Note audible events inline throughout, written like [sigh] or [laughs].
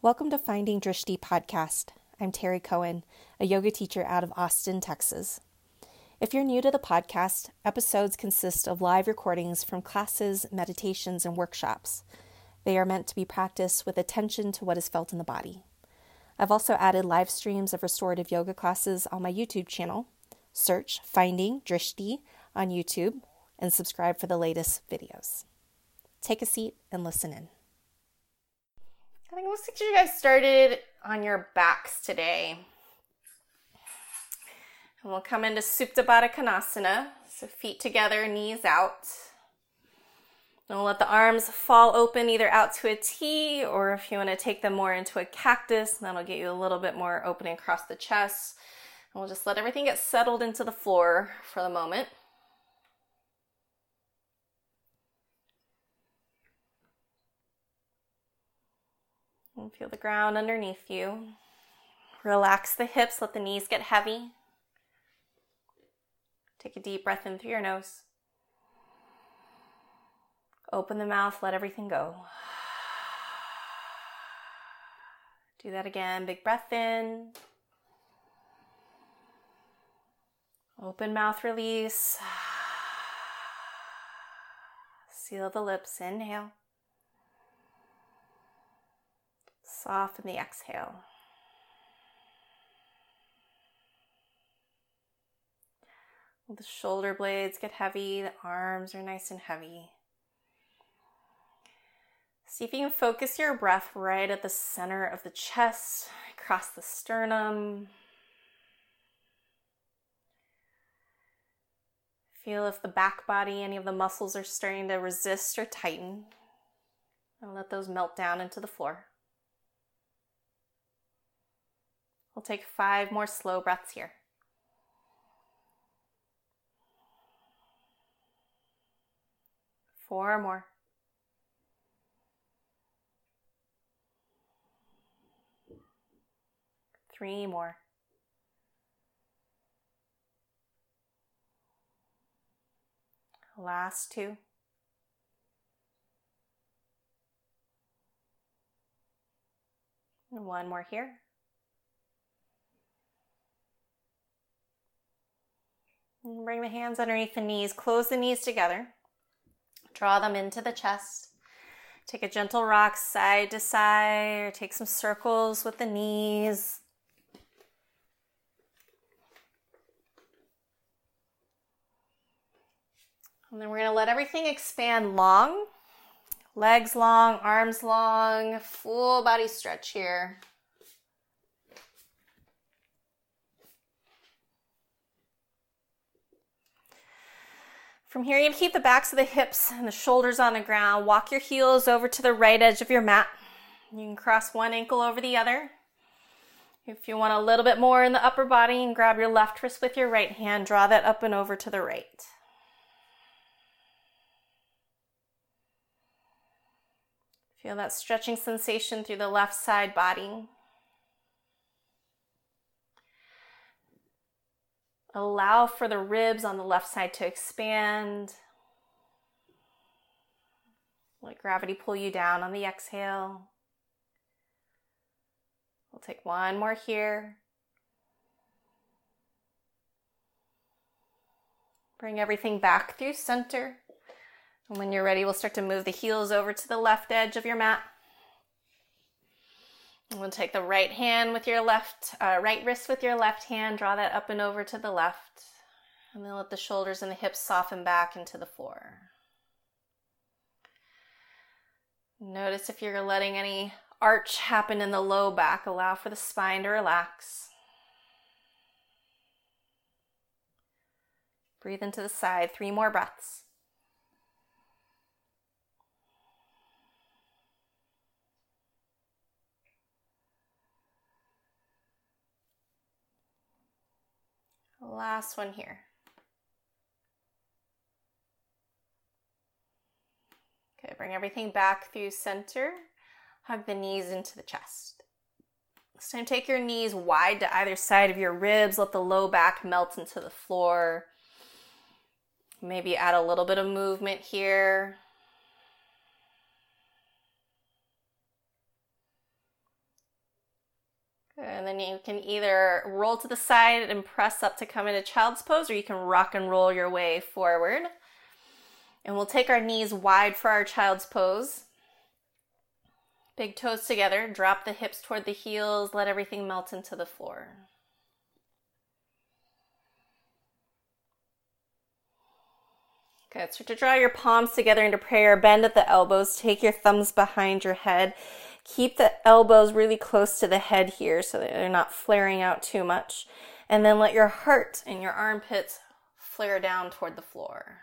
Welcome to Finding Drishti podcast. I'm Terry Cohen, a yoga teacher out of Austin, Texas. If you're new to the podcast, episodes consist of live recordings from classes, meditations, and workshops. They are meant to be practiced with attention to what is felt in the body. I've also added live streams of restorative yoga classes on my YouTube channel. Search Finding Drishti on YouTube and subscribe for the latest videos. Take a seat and listen in. I think let's get you guys started on your backs today. And we'll come into Supta Baddha Konasana. So feet together, knees out. And we'll let the arms fall open either out to a T or if you want to take them more into a cactus, that'll get you a little bit more opening across the chest. And we'll just let everything get settled into the floor for the moment. And feel the ground underneath you. Relax the hips, let the knees get heavy. Take a deep breath in through your nose. Open the mouth, let everything go. Do that again. Big breath in. Open mouth release. Seal the lips. Inhale. Soften the exhale. The shoulder blades get heavy, the arms are nice and heavy. See if you can focus your breath right at the center of the chest, across the sternum. Feel if the back body, any of the muscles are starting to resist or tighten. And let those melt down into the floor. We'll take five more slow breaths here. Four more. Three more. Last two. One more here. Bring the hands underneath the knees. Close the knees together. Draw them into the chest. Take a gentle rock side to side, or take some circles with the knees. And then we're going to let everything expand long. Legs long, arms long, full body stretch here. From here, you keep the backs of the hips and the shoulders on the ground. Walk your heels over to the right edge of your mat. You can cross one ankle over the other. If you want a little bit more in the upper body, and grab your left wrist with your right hand. Draw that up and over to the right. Feel that stretching sensation through the left side body. Allow for the ribs on the left side to expand. Let gravity pull you down on the exhale. We'll take one more here. Bring everything back through center. And when you're ready, we'll start to move the heels over to the left edge of your mat. We'll take the right hand with your left, uh, right wrist with your left hand, draw that up and over to the left, and then let the shoulders and the hips soften back into the floor. Notice if you're letting any arch happen in the low back, allow for the spine to relax. Breathe into the side, three more breaths. Last one here. Okay, bring everything back through center. Hug the knees into the chest. This time, take your knees wide to either side of your ribs. Let the low back melt into the floor. Maybe add a little bit of movement here. And then you can either roll to the side and press up to come into child's pose, or you can rock and roll your way forward. And we'll take our knees wide for our child's pose. Big toes together, drop the hips toward the heels, let everything melt into the floor. Good. Start to draw your palms together into prayer. Bend at the elbows. Take your thumbs behind your head. Keep the elbows really close to the head here so that they're not flaring out too much. And then let your heart and your armpits flare down toward the floor.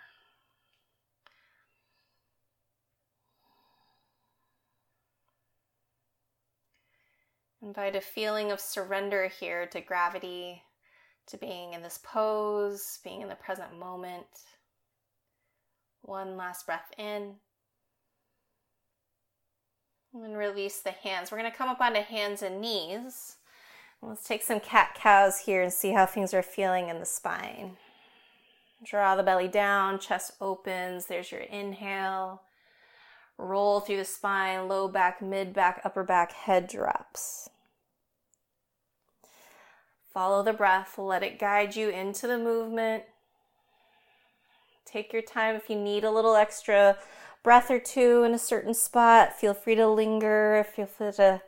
Invite a feeling of surrender here to gravity, to being in this pose, being in the present moment. One last breath in. And release the hands. We're going to come up onto hands and knees. Let's take some cat cows here and see how things are feeling in the spine. Draw the belly down, chest opens. There's your inhale. Roll through the spine, low back, mid back, upper back, head drops. Follow the breath, let it guide you into the movement. Take your time if you need a little extra breath or two in a certain spot. Feel free to linger, feel free to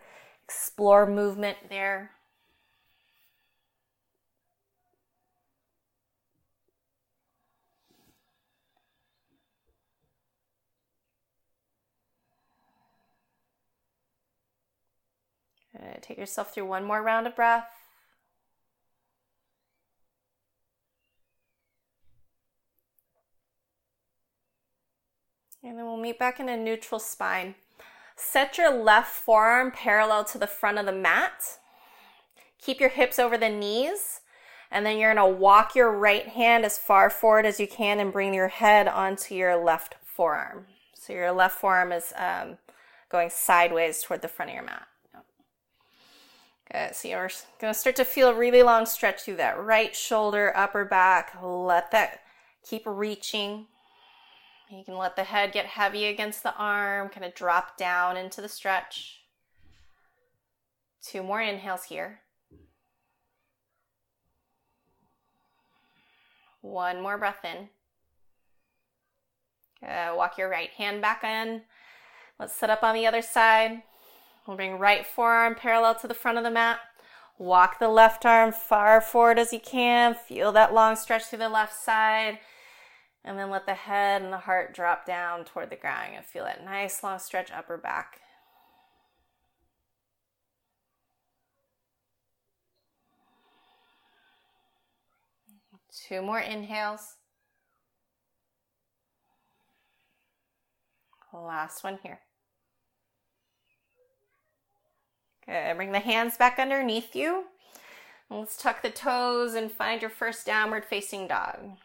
explore movement there. Take yourself through one more round of breath. And then we'll meet back in a neutral spine. Set your left forearm parallel to the front of the mat. Keep your hips over the knees. And then you're going to walk your right hand as far forward as you can and bring your head onto your left forearm. So your left forearm is um, going sideways toward the front of your mat. Good. So you're going to start to feel a really long stretch through that right shoulder, upper back. Let that keep reaching. You can let the head get heavy against the arm, kind of drop down into the stretch. Two more inhales here. One more breath in. Uh, walk your right hand back in. Let's sit up on the other side. We'll bring right forearm parallel to the front of the mat. Walk the left arm far forward as you can. Feel that long stretch through the left side. And then let the head and the heart drop down toward the ground. And feel that nice long stretch upper back. Two more inhales. Last one here. Good. Bring the hands back underneath you. Let's tuck the toes and find your first downward facing dog.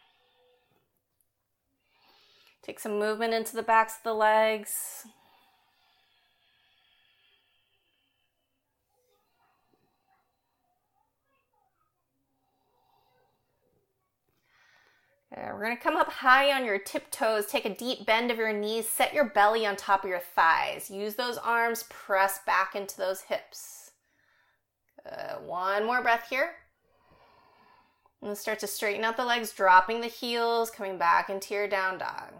Take some movement into the backs of the legs. We're going to come up high on your tiptoes. Take a deep bend of your knees. Set your belly on top of your thighs. Use those arms. Press back into those hips. Good. One more breath here. And start to straighten out the legs, dropping the heels, coming back into your down dog.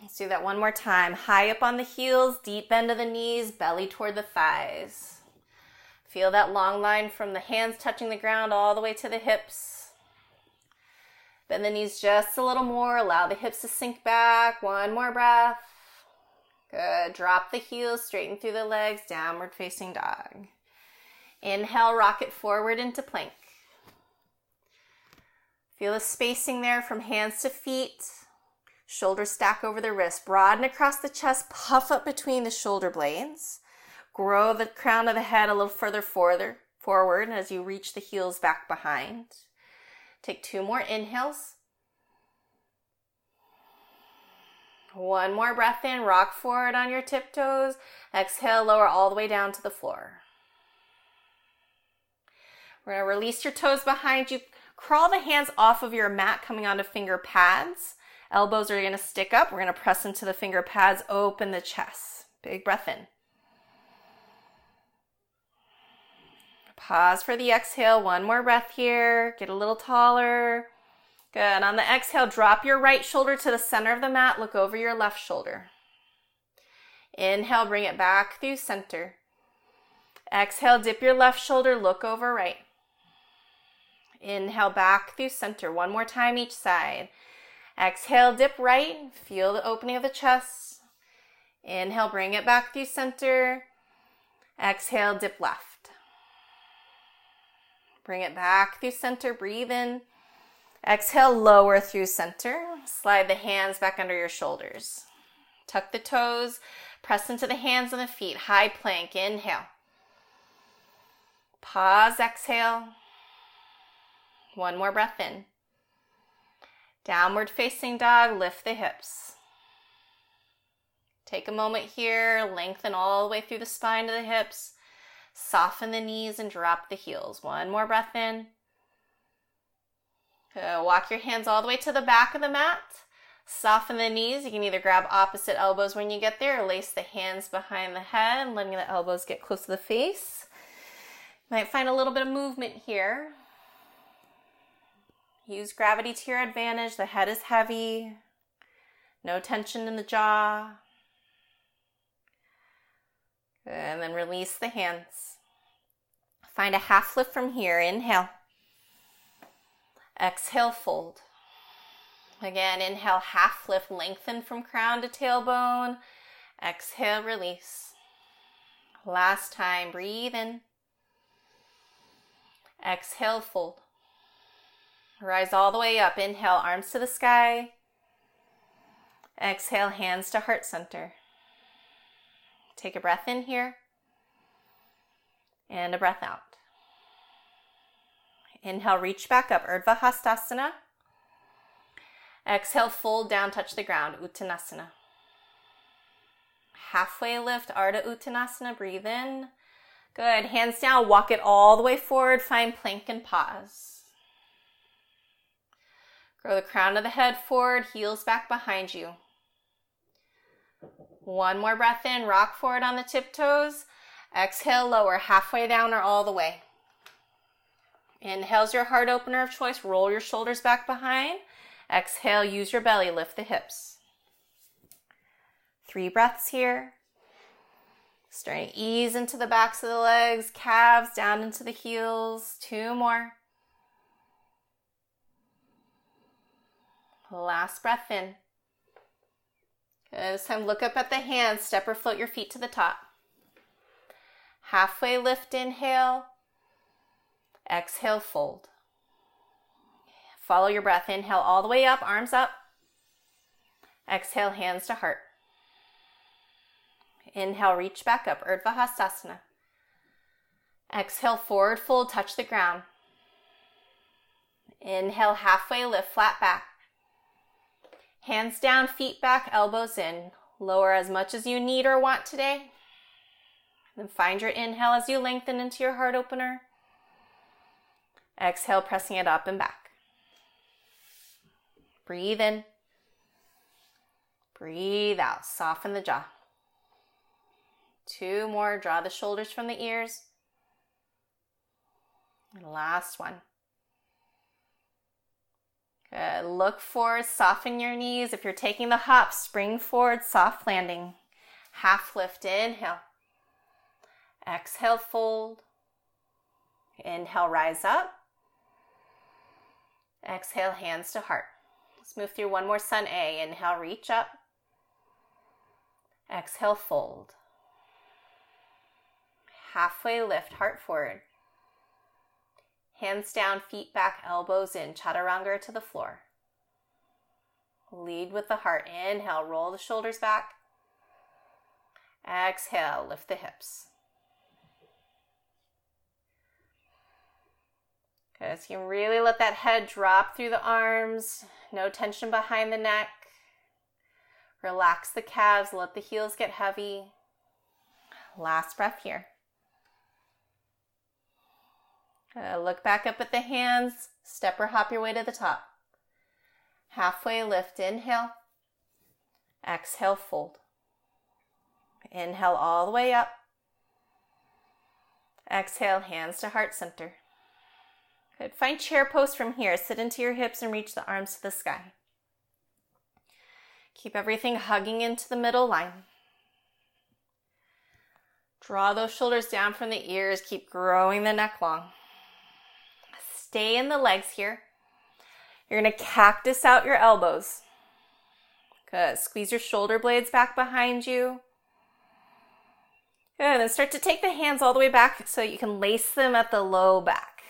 Let's do that one more time. High up on the heels, deep bend of the knees, belly toward the thighs. Feel that long line from the hands touching the ground all the way to the hips. Bend the knees just a little more. Allow the hips to sink back. One more breath. Good. Drop the heels, straighten through the legs, downward facing dog. Inhale, rock it forward into plank. Feel the spacing there from hands to feet. Shoulders stack over the wrist, broaden across the chest, puff up between the shoulder blades. Grow the crown of the head a little further forward, forward as you reach the heels back behind. Take two more inhales. One more breath in, rock forward on your tiptoes. Exhale, lower all the way down to the floor. We're going to release your toes behind you. Crawl the hands off of your mat, coming onto finger pads. Elbows are going to stick up. We're going to press into the finger pads, open the chest. Big breath in. Pause for the exhale. One more breath here. Get a little taller. Good. On the exhale, drop your right shoulder to the center of the mat. Look over your left shoulder. Inhale, bring it back through center. Exhale, dip your left shoulder, look over right. Inhale, back through center. One more time each side. Exhale, dip right. Feel the opening of the chest. Inhale, bring it back through center. Exhale, dip left. Bring it back through center. Breathe in. Exhale, lower through center. Slide the hands back under your shoulders. Tuck the toes. Press into the hands and the feet. High plank. Inhale. Pause. Exhale. One more breath in. Downward facing dog, lift the hips. Take a moment here, lengthen all the way through the spine to the hips. Soften the knees and drop the heels. One more breath in. Good. Walk your hands all the way to the back of the mat. Soften the knees. You can either grab opposite elbows when you get there or lace the hands behind the head, letting the elbows get close to the face. You might find a little bit of movement here. Use gravity to your advantage. The head is heavy. No tension in the jaw. And then release the hands. Find a half lift from here. Inhale. Exhale, fold. Again, inhale, half lift, lengthen from crown to tailbone. Exhale, release. Last time, breathe in. Exhale, fold. Rise all the way up. Inhale, arms to the sky. Exhale, hands to heart center. Take a breath in here and a breath out. Inhale, reach back up, Urdhva Hastasana. Exhale, fold down, touch the ground, Uttanasana. Halfway lift, Ardha Uttanasana, breathe in. Good, hands down, walk it all the way forward, find plank and pause. Grow the crown of the head forward, heels back behind you. One more breath in, rock forward on the tiptoes. Exhale, lower halfway down or all the way. Inhale's your heart opener of choice. Roll your shoulders back behind. Exhale, use your belly, lift the hips. Three breaths here. Starting to ease into the backs of the legs, calves down into the heels. Two more. Last breath in. this time, look up at the hands. Step or float your feet to the top. Halfway lift, inhale. Exhale, fold. Follow your breath. Inhale all the way up, arms up. Exhale, hands to heart. Inhale, reach back up, Urdhva Hastasana. Exhale, forward fold, touch the ground. Inhale, halfway lift, flat back. Hands down, feet back, elbows in. Lower as much as you need or want today. Then find your inhale as you lengthen into your heart opener. Exhale, pressing it up and back. Breathe in. Breathe out. Soften the jaw. Two more. Draw the shoulders from the ears. And last one. Good. Look forward, soften your knees. If you're taking the hop, spring forward, soft landing. Half lift, inhale. Exhale, fold. Inhale, rise up. Exhale, hands to heart. Let's move through one more sun A. Inhale, reach up. Exhale, fold. Halfway lift, heart forward. Hands down, feet back, elbows in, chaturanga to the floor. Lead with the heart. Inhale, roll the shoulders back. Exhale, lift the hips. Good. So you can really let that head drop through the arms. No tension behind the neck. Relax the calves. Let the heels get heavy. Last breath here. Uh, look back up at the hands. Step or hop your way to the top. Halfway lift. Inhale. Exhale, fold. Inhale all the way up. Exhale, hands to heart center. Good. Find chair pose from here. Sit into your hips and reach the arms to the sky. Keep everything hugging into the middle line. Draw those shoulders down from the ears. Keep growing the neck long. Stay in the legs here. You're to cactus out your elbows. Good. Squeeze your shoulder blades back behind you. Good. Then start to take the hands all the way back so you can lace them at the low back.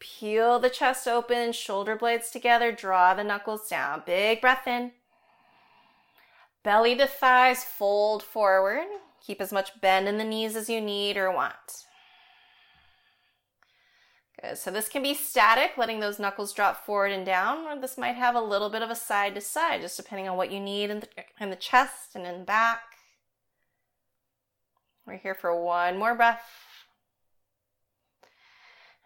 Peel the chest open, shoulder blades together, draw the knuckles down. Big breath in. Belly to thighs, fold forward. Keep as much bend in the knees as you need or want. So this can be static, letting those knuckles drop forward and down, or this might have a little bit of a side to side, just depending on what you need in the, in the chest and in the back. We're here for one more breath.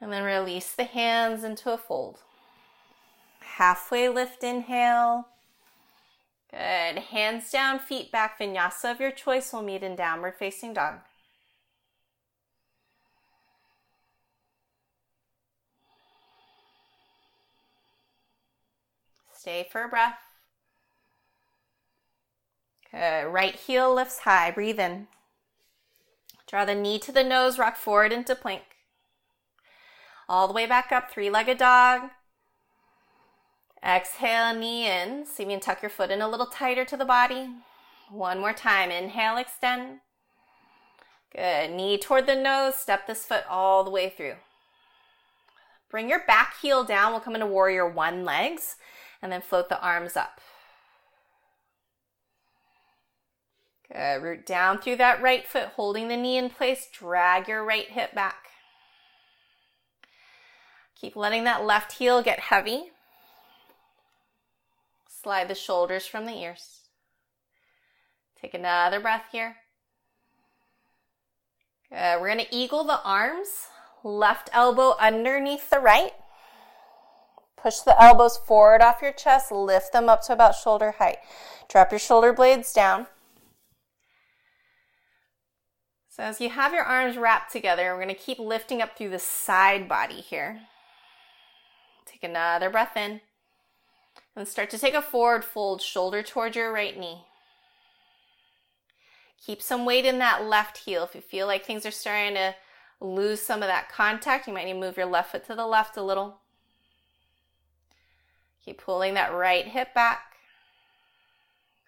And then release the hands into a fold. Halfway lift, inhale. Good. Hands down, feet back. Vinyasa of your choice will meet in downward facing dog. Stay for a breath. Good. Right heel lifts high. Breathe in. Draw the knee to the nose, rock forward into plank. All the way back up, three legged dog. Exhale, knee in. See me and tuck your foot in a little tighter to the body. One more time. Inhale, extend. Good. Knee toward the nose. Step this foot all the way through. Bring your back heel down. We'll come into warrior one legs and then float the arms up. Good. Root down through that right foot, holding the knee in place. Drag your right hip back. Keep letting that left heel get heavy. Slide the shoulders from the ears. Take another breath here. Good. We're going to eagle the arms, left elbow underneath the right. Push the elbows forward off your chest, lift them up to about shoulder height. Drop your shoulder blades down. So, as you have your arms wrapped together, we're going to keep lifting up through the side body here. Take another breath in. And start to take a forward fold, shoulder towards your right knee. Keep some weight in that left heel. If you feel like things are starting to lose some of that contact, you might need to move your left foot to the left a little. Keep pulling that right hip back.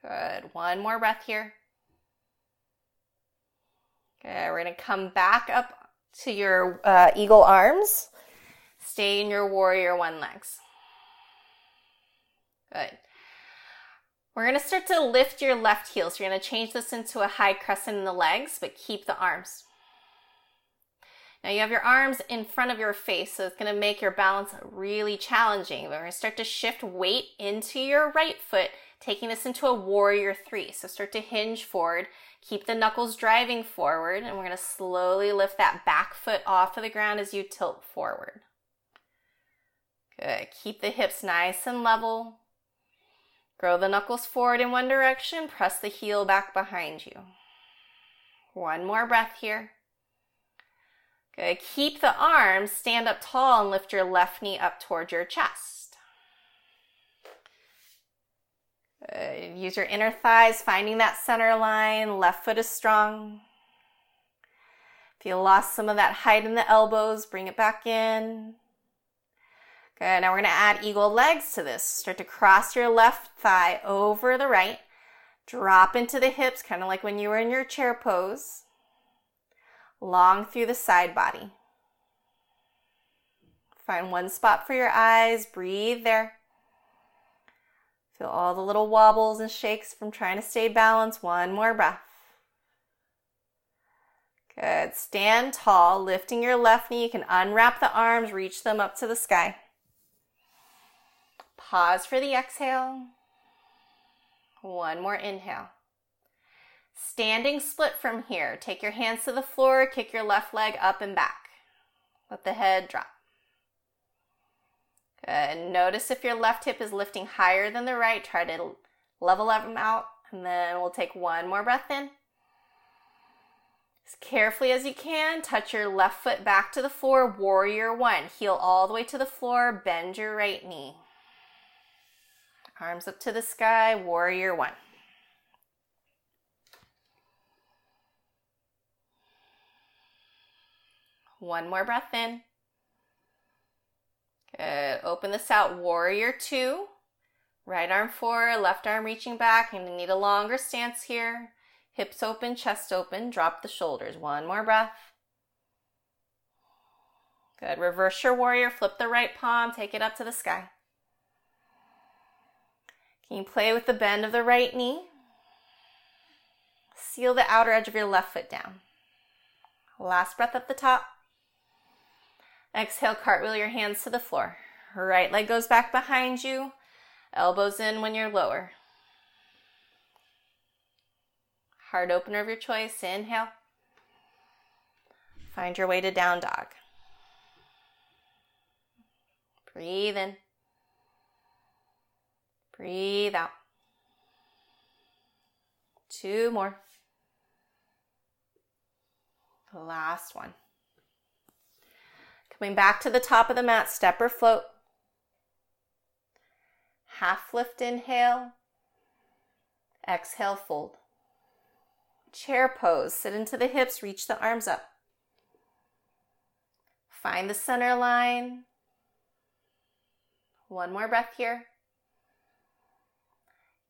Good. One more breath here. Okay, we're going to come back up to your uh, eagle arms. Stay in your warrior one legs. Good. We're going to start to lift your left heel. So you're going to change this into a high crescent in the legs, but keep the arms. Now you have your arms in front of your face, so it's to make your balance really challenging. We're to start to shift weight into your right foot, taking this into a warrior three. So start to hinge forward, keep the knuckles driving forward, and we're to slowly lift that back foot off of the ground as you tilt forward. Good. Keep the hips nice and level. Grow the knuckles forward in one direction, press the heel back behind you. One more breath here. Keep the arms, stand up tall and lift your left knee up towards your chest. Good. Use your inner thighs, finding that center line. Left foot is strong. If you lost some of that height in the elbows, bring it back in. Good. Now we're going to add eagle legs to this. Start to cross your left thigh over the right. Drop into the hips, kind of like when you were in your chair pose long through the side body. Find one spot for your eyes, breathe there. Feel all the little wobbles and shakes from trying to stay balanced. One more breath. Good. Stand tall, lifting your left knee. You can unwrap the arms, reach them up to the sky. Pause for the exhale. One more inhale. Standing split from here. Take your hands to the floor, kick your left leg up and back. Let the head drop. Good. Notice if your left hip is lifting higher than the right. Try to level them out. And then we'll take one more breath in. As carefully as you can, touch your left foot back to the floor, warrior one. Heel all the way to the floor, bend your right knee. Arms up to the sky, warrior one. One more breath in. Good. Open this out, warrior two. Right arm forward, left arm reaching back. Gonna need a longer stance here. Hips open, chest open, drop the shoulders. One more breath. Good. Reverse your warrior, flip the right palm, take it up to the sky. Can you play with the bend of the right knee? Seal the outer edge of your left foot down. Last breath at the top. Exhale, cartwheel your hands to the floor. Right leg goes back behind you. Elbows in when you're lower. Heart opener of your choice. Inhale. Find your way to down dog. Breathe in. Breathe out. Two more. Last one. Coming back to the top of the mat, step or float. Half lift inhale. Exhale, fold. Chair pose. Sit into the hips, reach the arms up. Find the center line. One more breath here.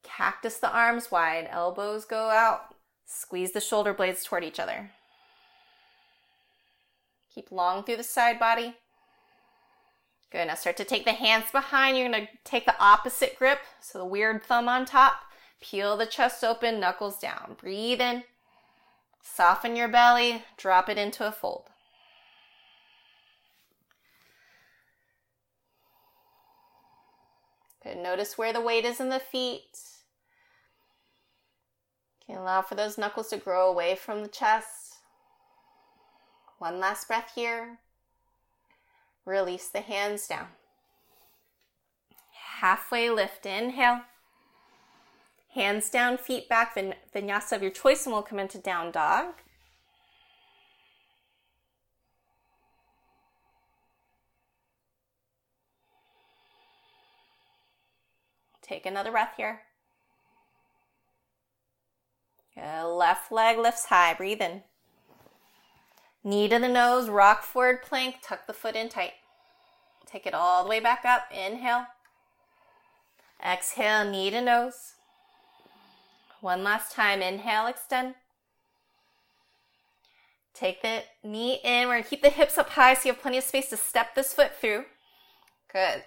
Cactus the arms wide, elbows go out. Squeeze the shoulder blades toward each other. Keep long through the side body. Good. Now start to take the hands behind. You're going to take the opposite grip. So the weird thumb on top. Peel the chest open, knuckles down. Breathe in. Soften your belly. Drop it into a fold. Good. Notice where the weight is in the feet. Can allow for those knuckles to grow away from the chest. One last breath here. Release the hands down. Halfway lift, inhale. Hands down, feet back, vinyasa of your choice, and we'll come into down dog. Take another breath here. Left leg lifts high. Breathe in. Knee to the nose, rock forward plank, tuck the foot in tight. Take it all the way back up. Inhale. Exhale, knee to nose. One last time. Inhale, extend. Take the knee in. We're going to keep the hips up high so you have plenty of space to step this foot through. Good.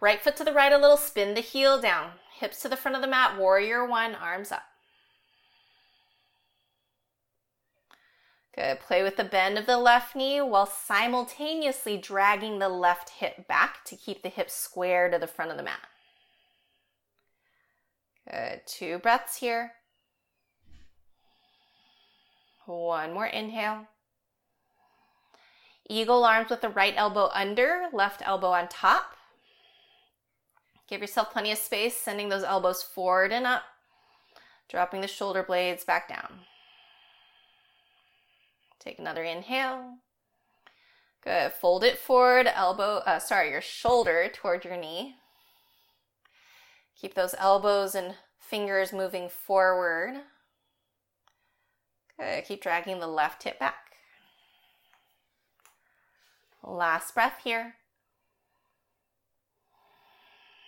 Right foot to the right a little. Spin the heel down. Hips to the front of the mat. Warrior one. Arms up. Good. Play with the bend of the left knee while simultaneously dragging the left hip back to keep the hip square to the front of the mat. Good. Two breaths here. One more inhale. Eagle arms with the right elbow under, left elbow on top. Give yourself plenty of space, sending those elbows forward and up, dropping the shoulder blades back down. Take another inhale. Good. Fold it forward, elbow, uh, sorry, your shoulder toward your knee. Keep those elbows and fingers moving forward. Good. Keep dragging the left hip back. Last breath here.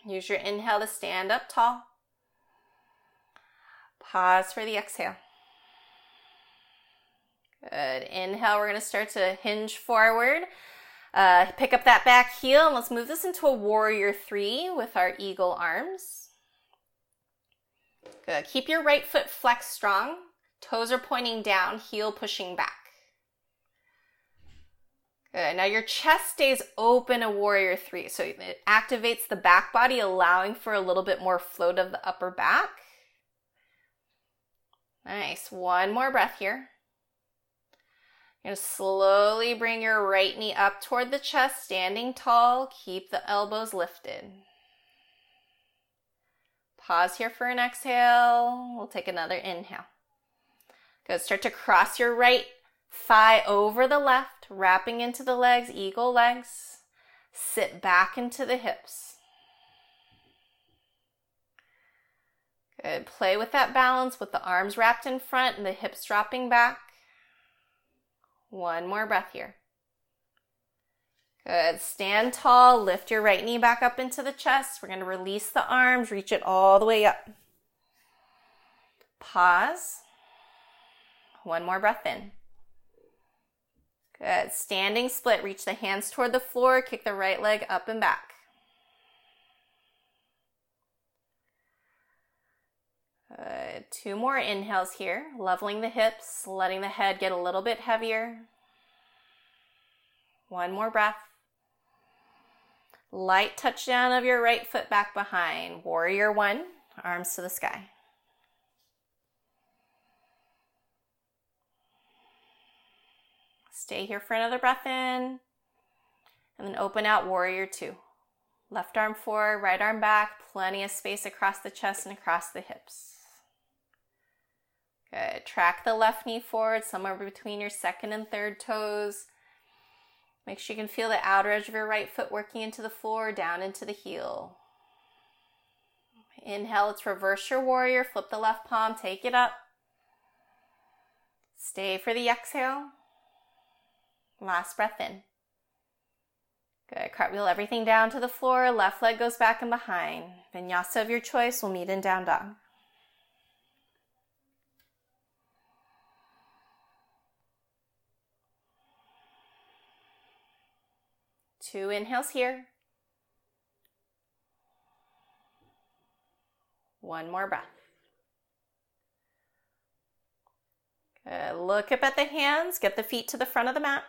Use your inhale to stand up tall. Pause for the exhale. Good. Inhale, we're going to start to hinge forward. Uh, pick up that back heel and let's move this into a warrior three with our eagle arms. Good. Keep your right foot flexed strong. Toes are pointing down, heel pushing back. Good. Now your chest stays open a warrior three. So it activates the back body, allowing for a little bit more float of the upper back. Nice. One more breath here. You're going to slowly bring your right knee up toward the chest, standing tall. Keep the elbows lifted. Pause here for an exhale. We'll take another inhale. Good. Start to cross your right Thigh over the left, wrapping into the legs, eagle legs. Sit back into the hips. Good. Play with that balance with the arms wrapped in front and the hips dropping back. One more breath here. Good. Stand tall. Lift your right knee back up into the chest. We're going to release the arms, reach it all the way up. Pause. One more breath in. Good. Standing split. Reach the hands toward the floor. Kick the right leg up and back. Good. Two more inhales here. Leveling the hips, letting the head get a little bit heavier. One more breath. Light touchdown of your right foot back behind. Warrior one, arms to the sky. Stay here for another breath in. And then open out warrior two. Left arm forward, right arm back, plenty of space across the chest and across the hips. Good. Track the left knee forward, somewhere between your second and third toes. Make sure you can feel the outer edge of your right foot working into the floor, down into the heel. Inhale, let's reverse your warrior. Flip the left palm, take it up. Stay for the exhale. Last breath in. Good. Cartwheel everything down to the floor. Left leg goes back and behind. Vinyasa of your choice. We'll meet in down dog. Two inhales here. One more breath. Good. Look up at the hands. Get the feet to the front of the mat.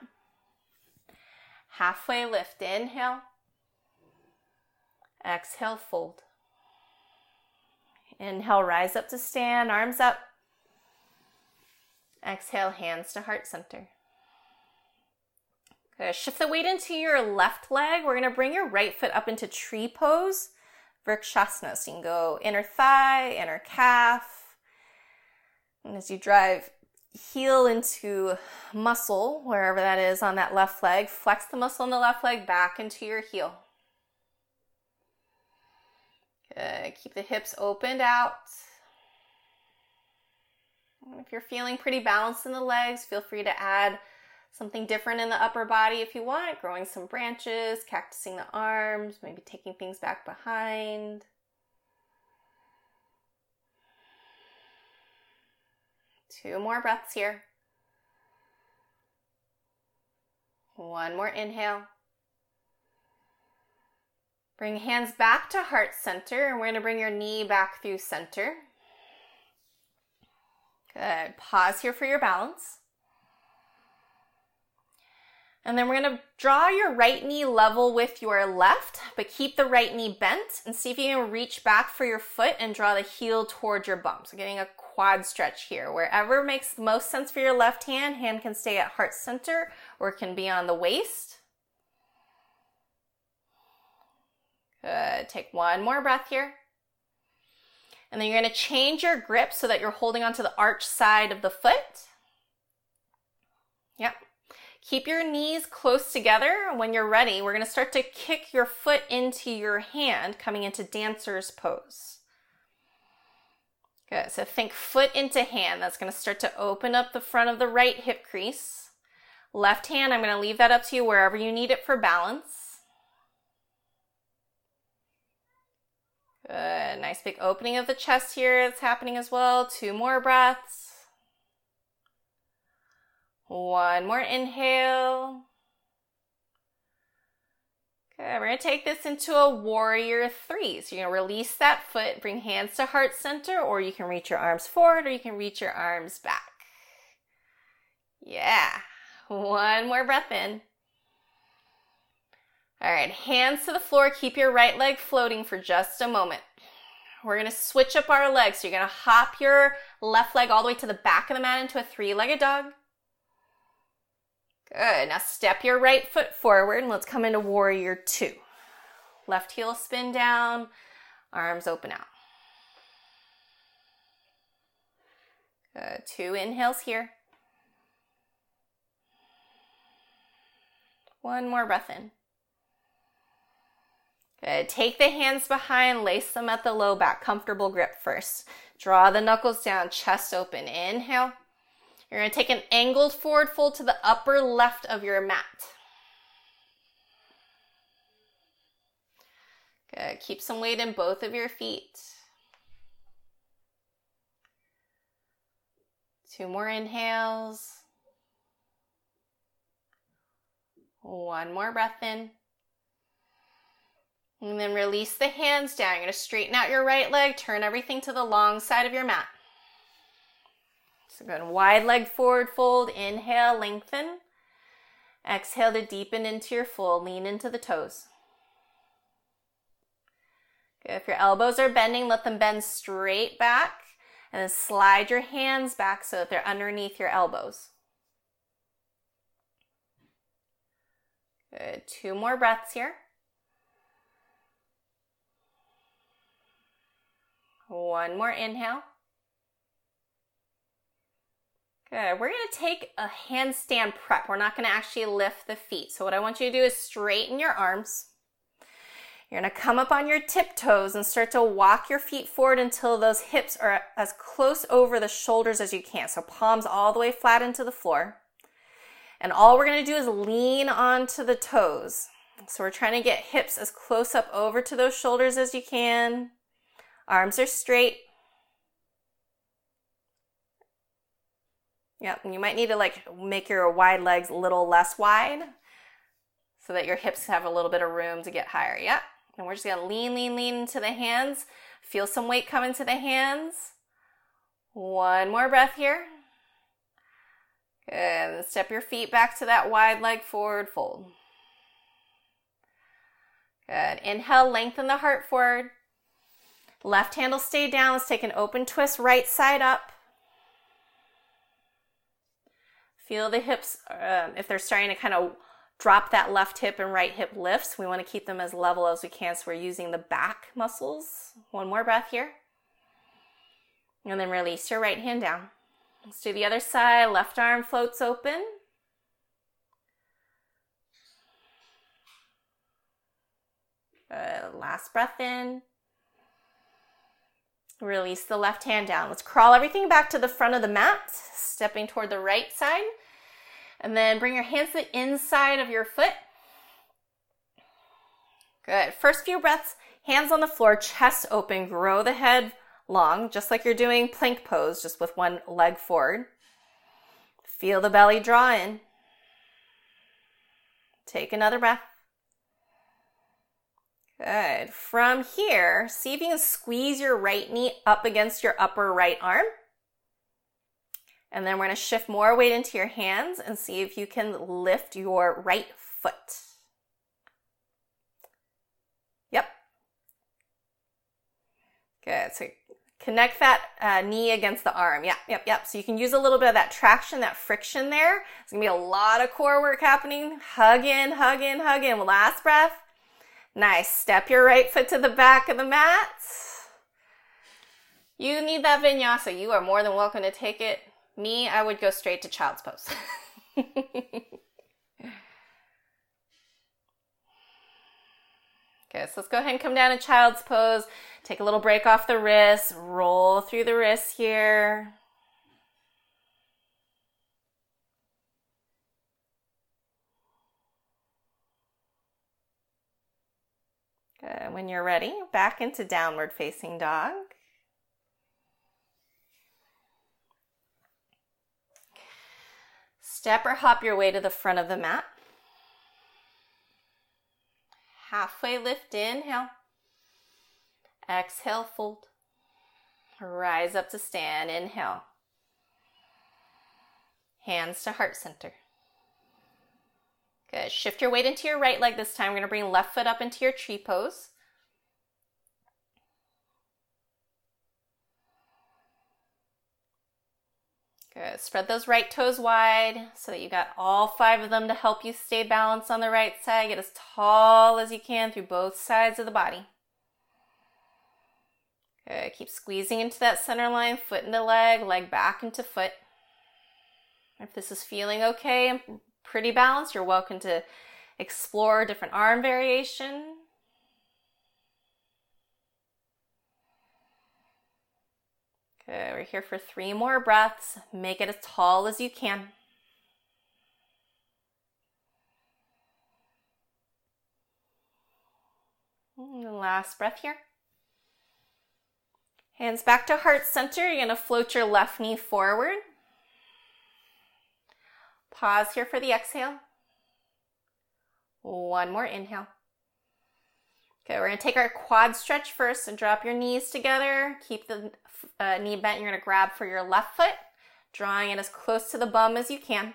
Halfway lift. Inhale. Exhale, fold. Inhale, rise up to stand, arms up. Exhale, hands to heart center. Shift the weight into your left leg. We're going to bring your right foot up into tree pose, Vrikshasana. So you can go inner thigh, inner calf. And as you drive heel into muscle, wherever that is on that left leg. Flex the muscle in the left leg back into your heel. Good. Keep the hips opened out. If you're feeling pretty balanced in the legs, feel free to add something different in the upper body if you want. Growing some branches, cactusing the arms, maybe taking things back behind. Two more breaths here. One more inhale. Bring hands back to heart center, and we're going to bring your knee back through center. Good. Pause here for your balance. And then we're to draw your right knee level with your left, but keep the right knee bent and see if you can reach back for your foot and draw the heel towards your bum. So getting a quad stretch here. Wherever makes the most sense for your left hand, hand can stay at heart center or can be on the waist. Good. Take one more breath here. And then you're to change your grip so that you're holding onto the arch side of the foot. Yep. Keep your knees close together. When you're ready, we're going to start to kick your foot into your hand, coming into dancer's pose. Good. So think foot into hand. That's going to start to open up the front of the right hip crease. Left hand, I'm going to leave that up to you wherever you need it for balance. Good. Nice big opening of the chest here that's happening as well. Two more breaths. One more inhale. Okay, we're going to take this into a warrior three. So you're going to release that foot, bring hands to heart center, or you can reach your arms forward or you can reach your arms back. Yeah. One more breath in. All right, hands to the floor. Keep your right leg floating for just a moment. We're going to switch up our legs. So you're going to hop your left leg all the way to the back of the mat into a three legged dog. Good. Now step your right foot forward and let's come into warrior two. Left heel spin down, arms open out. Good. Two inhales here. One more breath in. Good. Take the hands behind, lace them at the low back. Comfortable grip first. Draw the knuckles down, chest open. Inhale. You're going to take an angled forward fold to the upper left of your mat. Good. Keep some weight in both of your feet. Two more inhales. One more breath in. And then release the hands down. You're going to straighten out your right leg, turn everything to the long side of your mat. So good. Wide leg forward fold. Inhale, lengthen. Exhale to deepen into your fold. Lean into the toes. Good. If your elbows are bending, let them bend straight back. And then slide your hands back so that they're underneath your elbows. Good. Two more breaths here. One more inhale. Good. We're going to take a handstand prep. We're not going to actually lift the feet. So what I want you to do is straighten your arms. You're going to come up on your tiptoes and start to walk your feet forward until those hips are as close over the shoulders as you can. So palms all the way flat into the floor. And all we're going to do is lean onto the toes. So we're trying to get hips as close up over to those shoulders as you can. Arms are straight. Yep, and you might need to like make your wide legs a little less wide so that your hips have a little bit of room to get higher. Yep. And we're just gonna lean, lean, lean into the hands. Feel some weight come into the hands. One more breath here. And step your feet back to that wide leg forward fold. Good. Inhale, lengthen the heart forward. Left hand will stay down. Let's take an open twist, right side up. Feel the hips, um, if they're starting to kind of drop that left hip and right hip lifts, we want to keep them as level as we can. So we're using the back muscles. One more breath here. And then release your right hand down. Let's do the other side. Left arm floats open. Uh, last breath in. Release the left hand down. Let's crawl everything back to the front of the mat, stepping toward the right side. And then bring your hands to the inside of your foot. Good. First few breaths, hands on the floor, chest open, grow the head long, just like you're doing plank pose, just with one leg forward. Feel the belly draw in. Take another breath. Good. From here, see if you can squeeze your right knee up against your upper right arm. And then we're going to shift more weight into your hands and see if you can lift your right foot. Yep. Good. So connect that uh, knee against the arm. Yep, yep, yep. So you can use a little bit of that traction, that friction there. It's going to be a lot of core work happening. Hug in, hug in, hug in. Last breath. Nice. Step your right foot to the back of the mat. You need that vinyasa. You are more than welcome to take it. Me, I would go straight to child's pose. [laughs] Okay, so let's go ahead and come down to child's pose. Take a little break off the wrist, roll through the wrists here. Good. When you're ready, back into downward facing dog. Step or hop your way to the front of the mat. Halfway lift, inhale. Exhale, fold. Rise up to stand, inhale. Hands to heart center. Good. Shift your weight into your right leg this time. We're going to bring left foot up into your tree pose. Good. Spread those right toes wide so that you got all five of them to help you stay balanced on the right side. Get as tall as you can through both sides of the body. Good. Keep squeezing into that center line, foot into leg, leg back into foot. If this is feeling okay pretty balanced, you're welcome to Explore different arm variation. Good, we're here for three more breaths. Make it as tall as you can. Hmm, last breath here. Hands back to heart center. You're going to float your left knee forward. Pause here for the exhale. One more inhale. Okay, we're to take our quad stretch first and drop your knees together. Keep the uh, knee bent. You're to grab for your left foot, drawing it as close to the bum as you can.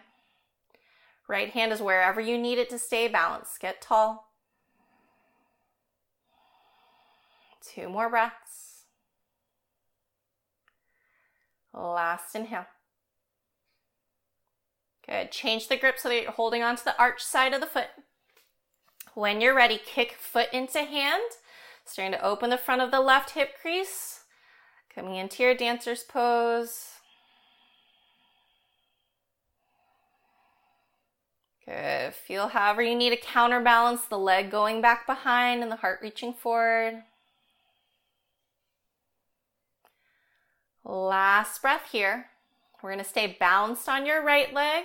Right hand is wherever you need it to stay balanced. Get tall. Two more breaths. Last inhale. Good. Change the grip so that you're holding onto the arch side of the foot. When you're ready, kick foot into hand. Starting to open the front of the left hip crease. Coming into your dancer's pose. Good. Feel however you need to counterbalance the leg going back behind and the heart reaching forward. Last breath here. We're going to stay balanced on your right leg.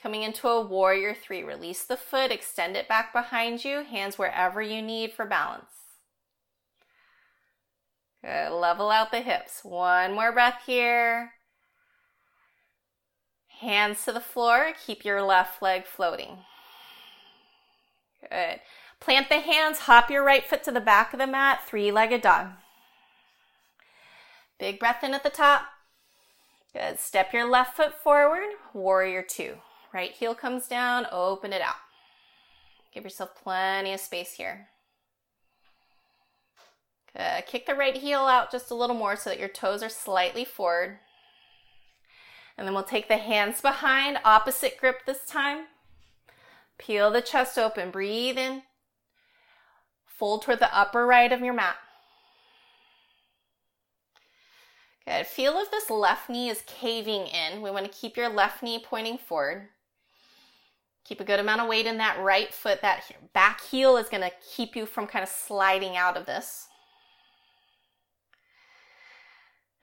Coming into a warrior three. Release the foot, extend it back behind you, hands wherever you need for balance. Good. Level out the hips. One more breath here. Hands to the floor. Keep your left leg floating. Good. Plant the hands, hop your right foot to the back of the mat, three legged dog. Big breath in at the top. Good. Step your left foot forward, warrior two. Right heel comes down, open it out. Give yourself plenty of space here. Good. Kick the right heel out just a little more so that your toes are slightly forward. And then we'll take the hands behind, opposite grip this time. Peel the chest open, breathe in. Fold toward the upper right of your mat. Good. Feel if this left knee is caving in. We want to keep your left knee pointing forward. Keep a good amount of weight in that right foot. That back heel is going to keep you from kind of sliding out of this.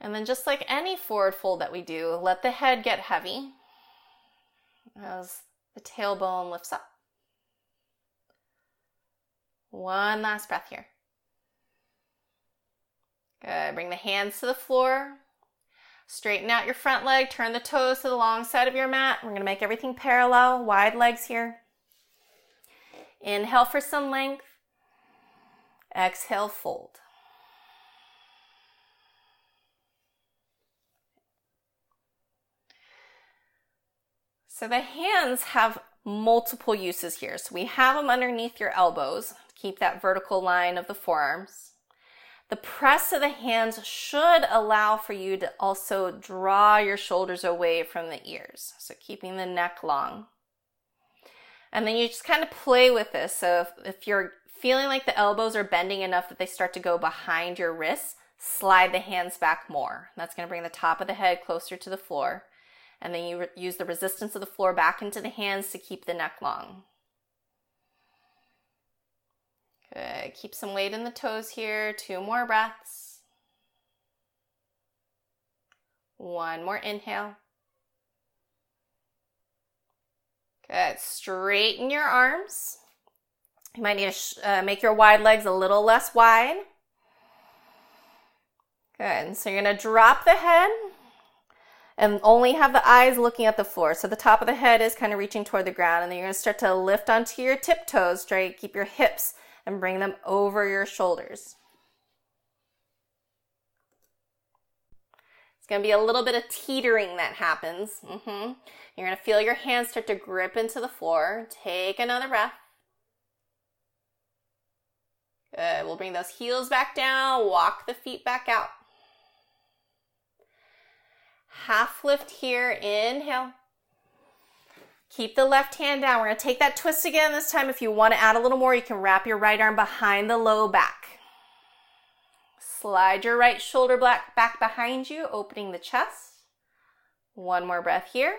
And then just like any forward fold that we do, let the head get heavy as the tailbone lifts up. One last breath here. Good. Bring the hands to the floor. Straighten out your front leg. Turn the toes to the long side of your mat. We're going to make everything parallel. Wide legs here. Inhale for some length. Exhale, fold. So the hands have multiple uses here. So we have them underneath your elbows. Keep that vertical line of the forearms. The press of the hands should allow for you to also draw your shoulders away from the ears. So keeping the neck long. And then you just kind of play with this. So if, if you're feeling like the elbows are bending enough that they start to go behind your wrists, slide the hands back more. That's going to bring the top of the head closer to the floor. And then you re- use the resistance of the floor back into the hands to keep the neck long. Good. Keep some weight in the toes here. Two more breaths. One more inhale. Good. Straighten your arms. You might need to sh- uh, make your wide legs a little less wide. Good. So you're going to drop the head and only have the eyes looking at the floor. So the top of the head is kind of reaching toward the ground. And then you're going to start to lift onto your tiptoes, straight. Keep your hips and bring them over your shoulders. It's going to be a little bit of teetering that happens. Mm-hmm. You're going to feel your hands start to grip into the floor. Take another breath. Good. We'll bring those heels back down, walk the feet back out. Half lift here, inhale. Keep the left hand down. We're going to take that twist again this time. If you want to add a little more, you can wrap your right arm behind the low back. Slide your right shoulder back behind you, opening the chest. One more breath here.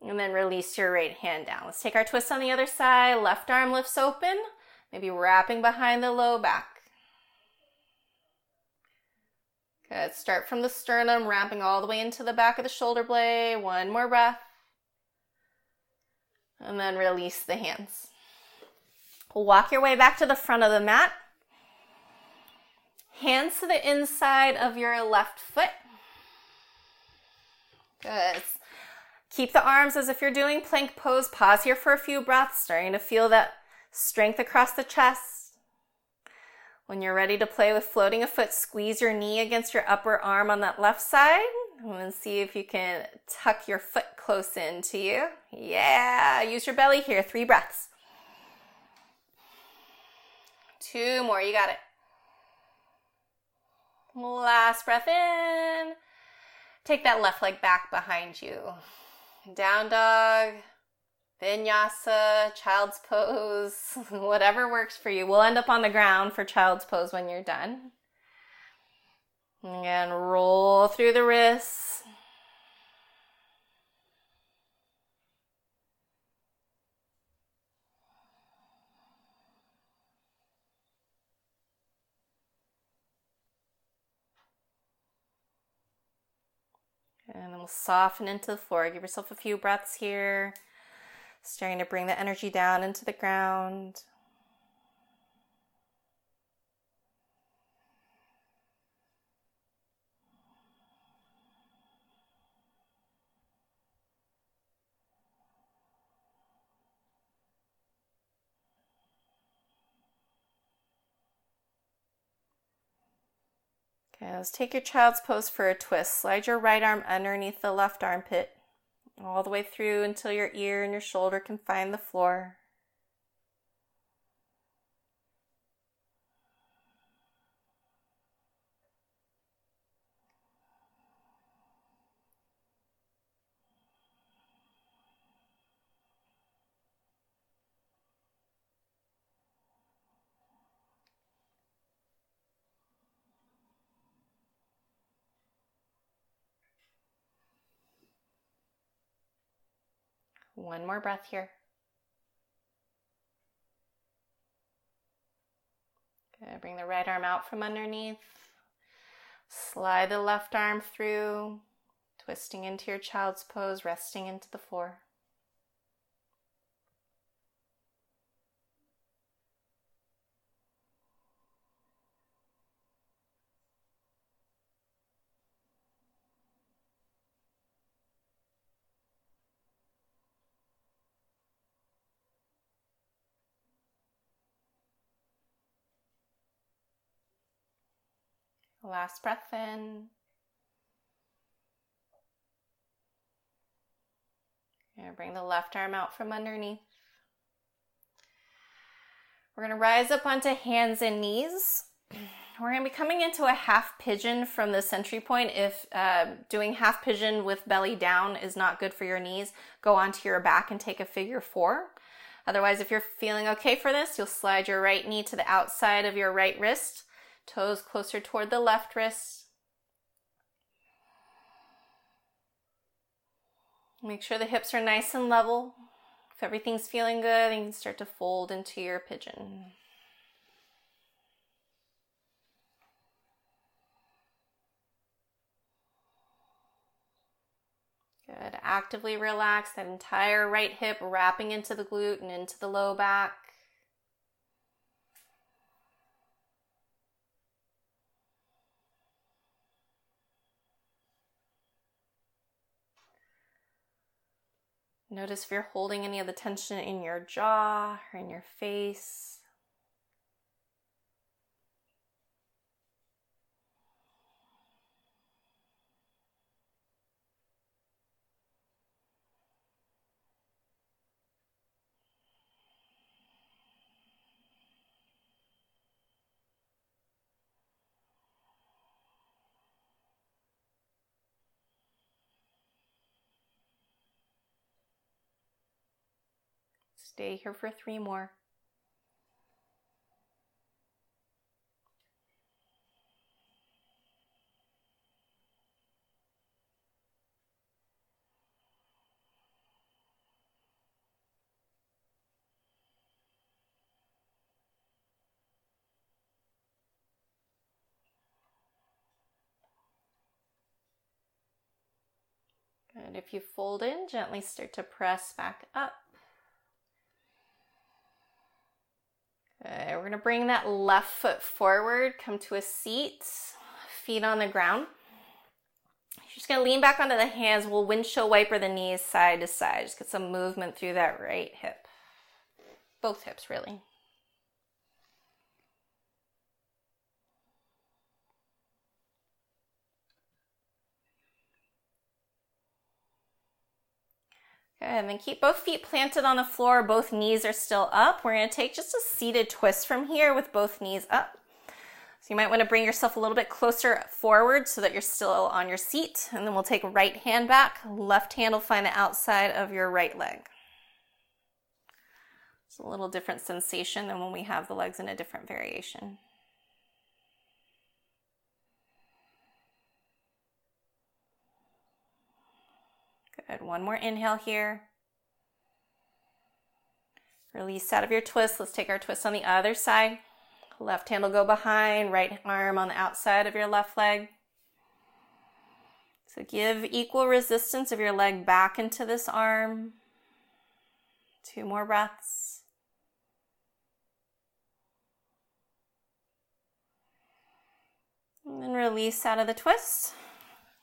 And then release your right hand down. Let's take our twist on the other side. Left arm lifts open, maybe wrapping behind the low back. Good. Start from the sternum, wrapping all the way into the back of the shoulder blade. One more breath. And then release the hands. Walk your way back to the front of the mat. Hands to the inside of your left foot. Good. Keep the arms as if you're doing plank pose. Pause here for a few breaths, starting to feel that strength across the chest. When you're ready to play with floating a foot, squeeze your knee against your upper arm on that left side. And see if you can tuck your foot close into you. Yeah, use your belly here. Three breaths. Two more, you got it. Last breath in. Take that left leg back behind you. Down dog, vinyasa, child's pose, [laughs] whatever works for you. We'll end up on the ground for child's pose when you're done. And roll through the wrists. And then we'll soften into the floor. Give yourself a few breaths here. Starting to bring the energy down into the ground. Take your child's pose for a twist. Slide your right arm underneath the left armpit, all the way through until your ear and your shoulder can find the floor. One more breath here. Good. Bring the right arm out from underneath. Slide the left arm through, twisting into your child's pose, resting into the floor. Last breath in. And bring the left arm out from underneath. We're going to rise up onto hands and knees. We're going to be coming into a half pigeon from the century point. If uh, doing half pigeon with belly down is not good for your knees, go onto your back and take a figure four. Otherwise, if you're feeling okay for this, you'll slide your right knee to the outside of your right wrist Toes closer toward the left wrist. Make sure the hips are nice and level. If everything's feeling good, you can start to fold into your pigeon. Good. Actively relax that entire right hip, wrapping into the glute and into the low back. Notice if you're holding any of the tension in your jaw or in your face. Stay here for three more. And if you fold in, gently start to press back up Okay, we're going to bring that left foot forward, come to a seat, feet on the ground. You're just to lean back onto the hands. We'll windshield wiper the knees side to side. Just get some movement through that right hip. Both hips, really. Good, and then keep both feet planted on the floor. Both knees are still up. We're going to take just a seated twist from here with both knees up. So you might want to bring yourself a little bit closer forward so that you're still on your seat. And then we'll take right hand back. Left hand will find the outside of your right leg. It's a little different sensation than when we have the legs in a different variation. One more inhale here. Release out of your twist. Let's take our twist on the other side. Left hand will go behind, right arm on the outside of your left leg. So give equal resistance of your leg back into this arm. Two more breaths. And then release out of the twist.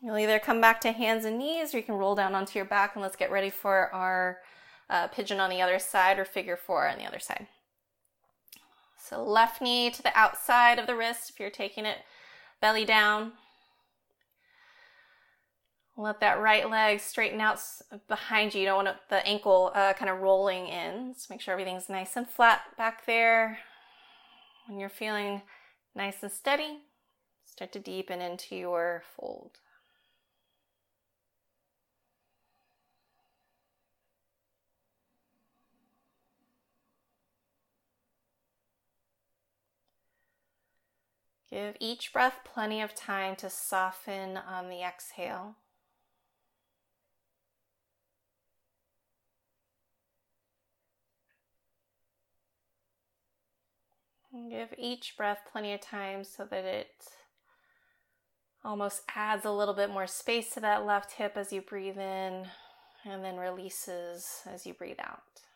You'll either come back to hands and knees or you can roll down onto your back and let's get ready for our uh, pigeon on the other side or figure four on the other side. So left knee to the outside of the wrist if you're taking it belly down. Let that right leg straighten out behind you. You don't want the ankle uh, kind of rolling in. So make sure everything's nice and flat back there. When you're feeling nice and steady, start to deepen into your fold. Give each breath plenty of time to soften on the exhale. Give each breath plenty of time so that it almost adds a little bit more space to that left hip as you breathe in and then releases as you breathe out.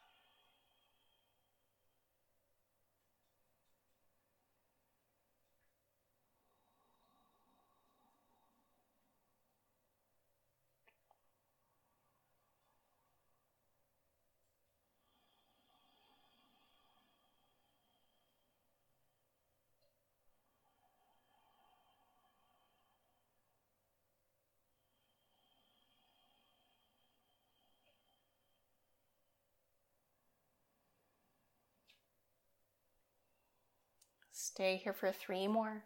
Stay here for three more.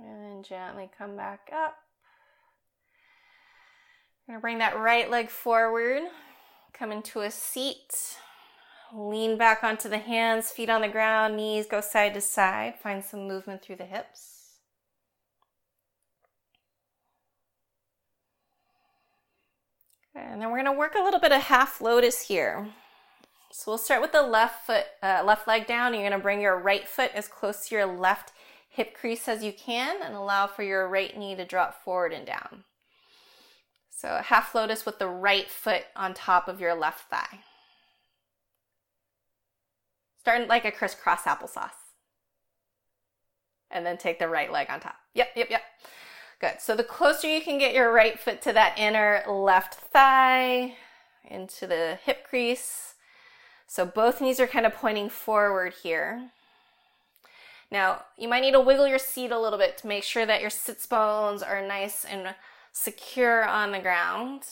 And then gently come back up. Going to bring that right leg forward, come into a seat. Lean back onto the hands, feet on the ground, knees go side to side. Find some movement through the hips. And then we're going to work a little bit of half lotus here. So we'll start with the left foot, uh, left leg down. You're going to bring your right foot as close to your left hip crease as you can and allow for your right knee to drop forward and down. So half lotus with the right foot on top of your left thigh. Start like a crisscross applesauce. And then take the right leg on top. Yep, yep, yep. Good. So the closer you can get your right foot to that inner left thigh, into the hip crease. So both knees are kind of pointing forward here. Now, you might need to wiggle your seat a little bit to make sure that your sits bones are nice and secure on the ground.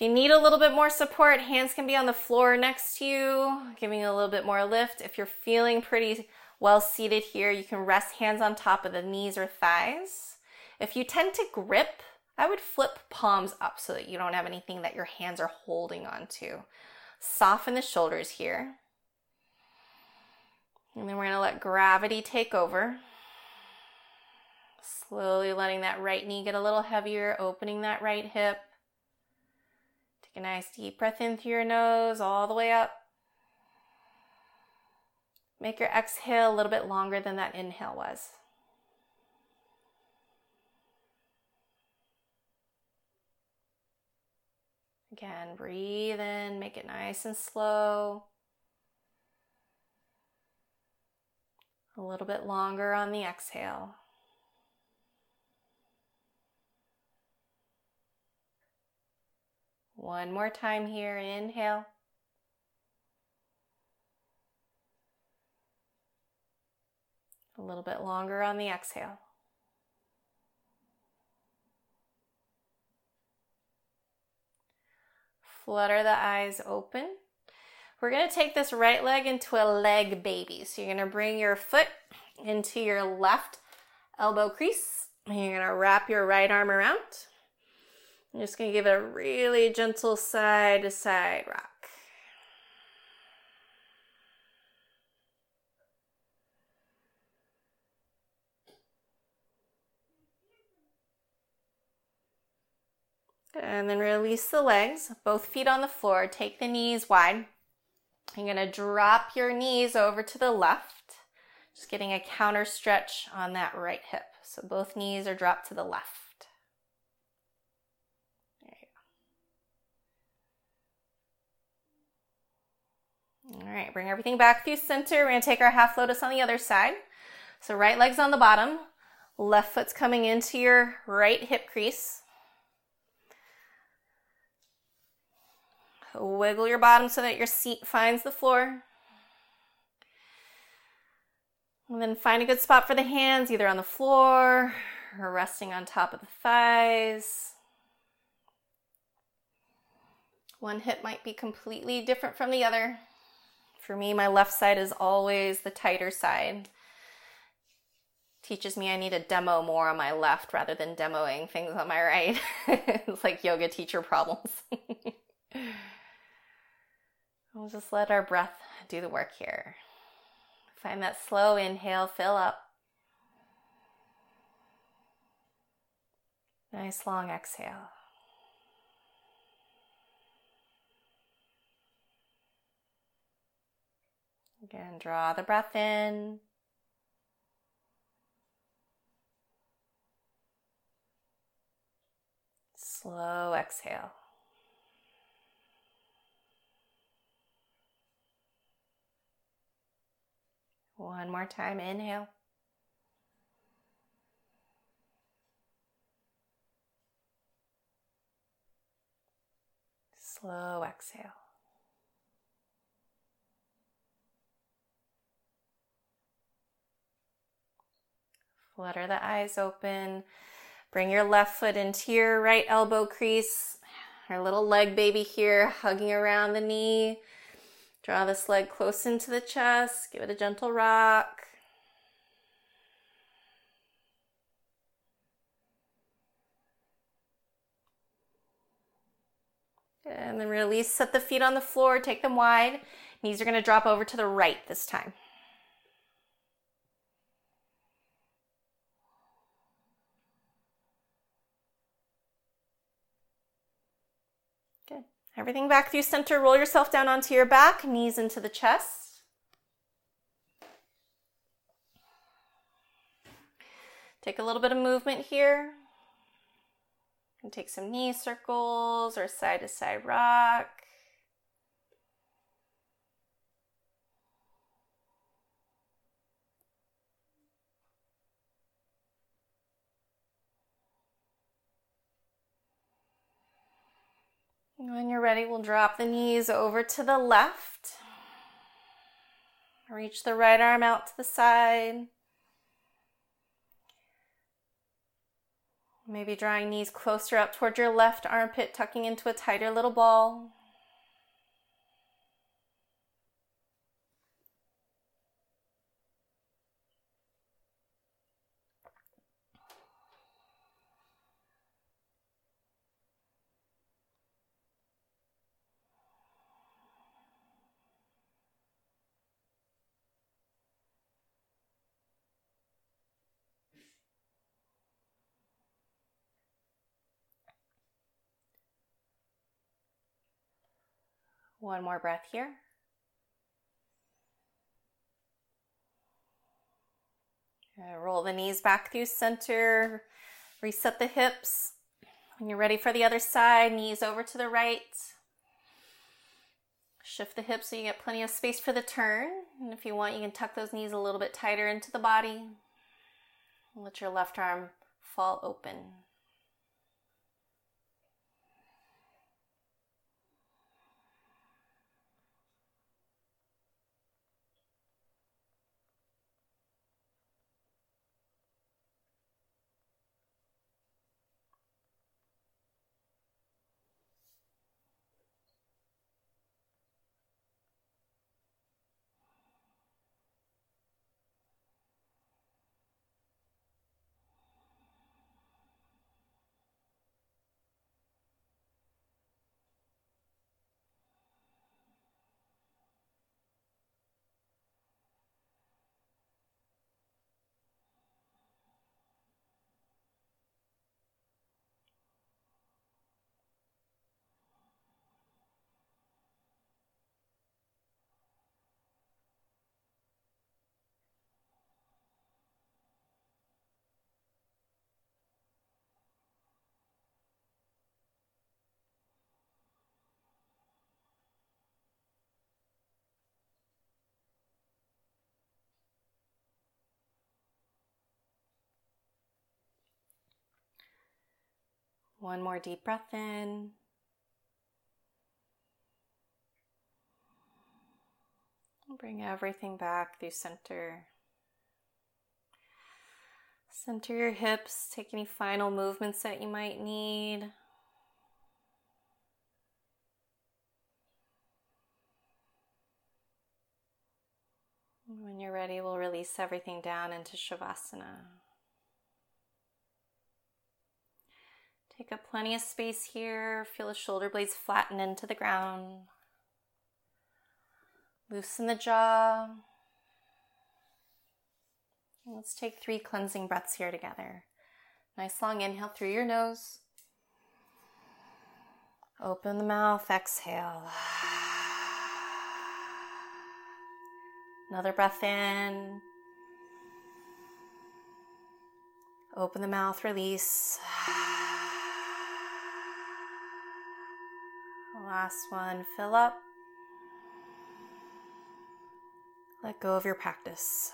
If you need a little bit more support, hands can be on the floor next to you, giving you a little bit more lift. If you're feeling pretty well seated here, you can rest hands on top of the knees or thighs. If you tend to grip, I would flip palms up so that you don't have anything that your hands are holding onto. Soften the shoulders here. And then we're going to let gravity take over. Slowly letting that right knee get a little heavier, opening that right hip. Take a nice deep breath in through your nose, all the way up. Make your exhale a little bit longer than that inhale was. Again, breathe in, make it nice and slow. A little bit longer on the exhale. One more time here. Inhale. A little bit longer on the exhale. Flutter the eyes open. We're going to take this right leg into a leg baby. So you're going to bring your foot into your left elbow crease. And you're going to wrap your right arm around. I'm just going to give it a really gentle side to side rock. And then release the legs, both feet on the floor. Take the knees wide. You're going to drop your knees over to the left, just getting a counter stretch on that right hip. So both knees are dropped to the left. There you go. All right, bring everything back through center. We're to take our half lotus on the other side. So right leg's on the bottom, left foot's coming into your right hip crease. Wiggle your bottom so that your seat finds the floor. And then find a good spot for the hands, either on the floor or resting on top of the thighs. One hip might be completely different from the other. For me, my left side is always the tighter side. Teaches me I need to demo more on my left rather than demoing things on my right. [laughs] it's like yoga teacher problems. [laughs] We'll just let our breath do the work here. Find that slow inhale, fill up. Nice long exhale. Again, draw the breath in. Slow exhale. One more time, inhale. Slow exhale. Flutter the eyes open. Bring your left foot into your right elbow crease. Our little leg baby here, hugging around the knee. Draw this leg close into the chest, give it a gentle rock. And then release, set the feet on the floor, take them wide. Knees are going to drop over to the right this time. Everything back through center. Roll yourself down onto your back, knees into the chest. Take a little bit of movement here. And take some knee circles or side to side rock. When you're ready, we'll drop the knees over to the left. Reach the right arm out to the side. Maybe drawing knees closer up toward your left armpit, tucking into a tighter little ball. One more breath here. roll the knees back through center. Reset the hips. When you're ready for the other side, knees over to the right. Shift the hips so you get plenty of space for the turn. And if you want, you can tuck those knees a little bit tighter into the body. Let your left arm fall open. One more deep breath in. Bring everything back through center. Center your hips. Take any final movements that you might need. When you're ready, we'll release everything down into Shavasana. Take up plenty of space here. Feel the shoulder blades flatten into the ground. Loosen the jaw. Let's take three cleansing breaths here together. Nice long inhale through your nose. Open the mouth, exhale. Another breath in. Open the mouth, release. Last one, fill up. Let go of your practice.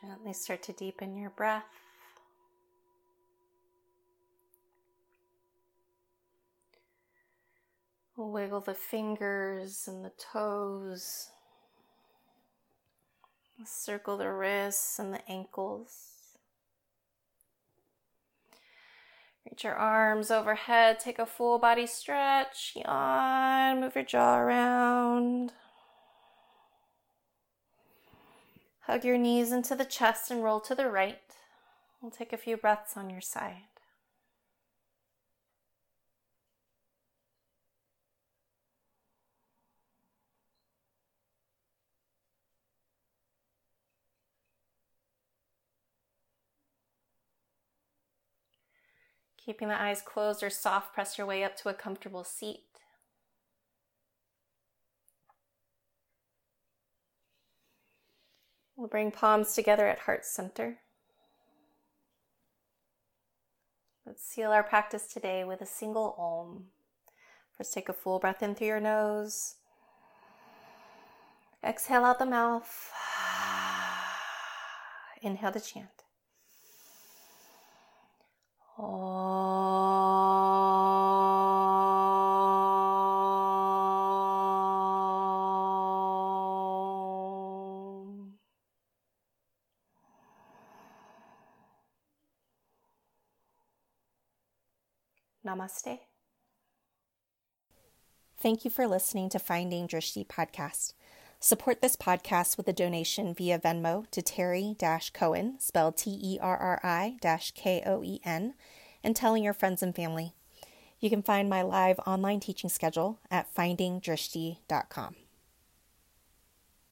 Gently start to deepen your breath. Wiggle the fingers and the toes. Circle the wrists and the ankles. Reach your arms overhead, take a full body stretch, yawn, move your jaw around. Hug your knees into the chest and roll to the right. We'll take a few breaths on your side. Keeping the eyes closed or soft, press your way up to a comfortable seat. We'll bring palms together at heart center. Let's seal our practice today with a single Om. First, take a full breath in through your nose. Exhale out the mouth. Inhale to chant. Namaste. Thank you for listening to Finding Drishti podcast. Support this podcast with a donation via Venmo to Terri Koen, spelled T E R R I K O E N, and telling your friends and family. You can find my live online teaching schedule at findingdrishti.com.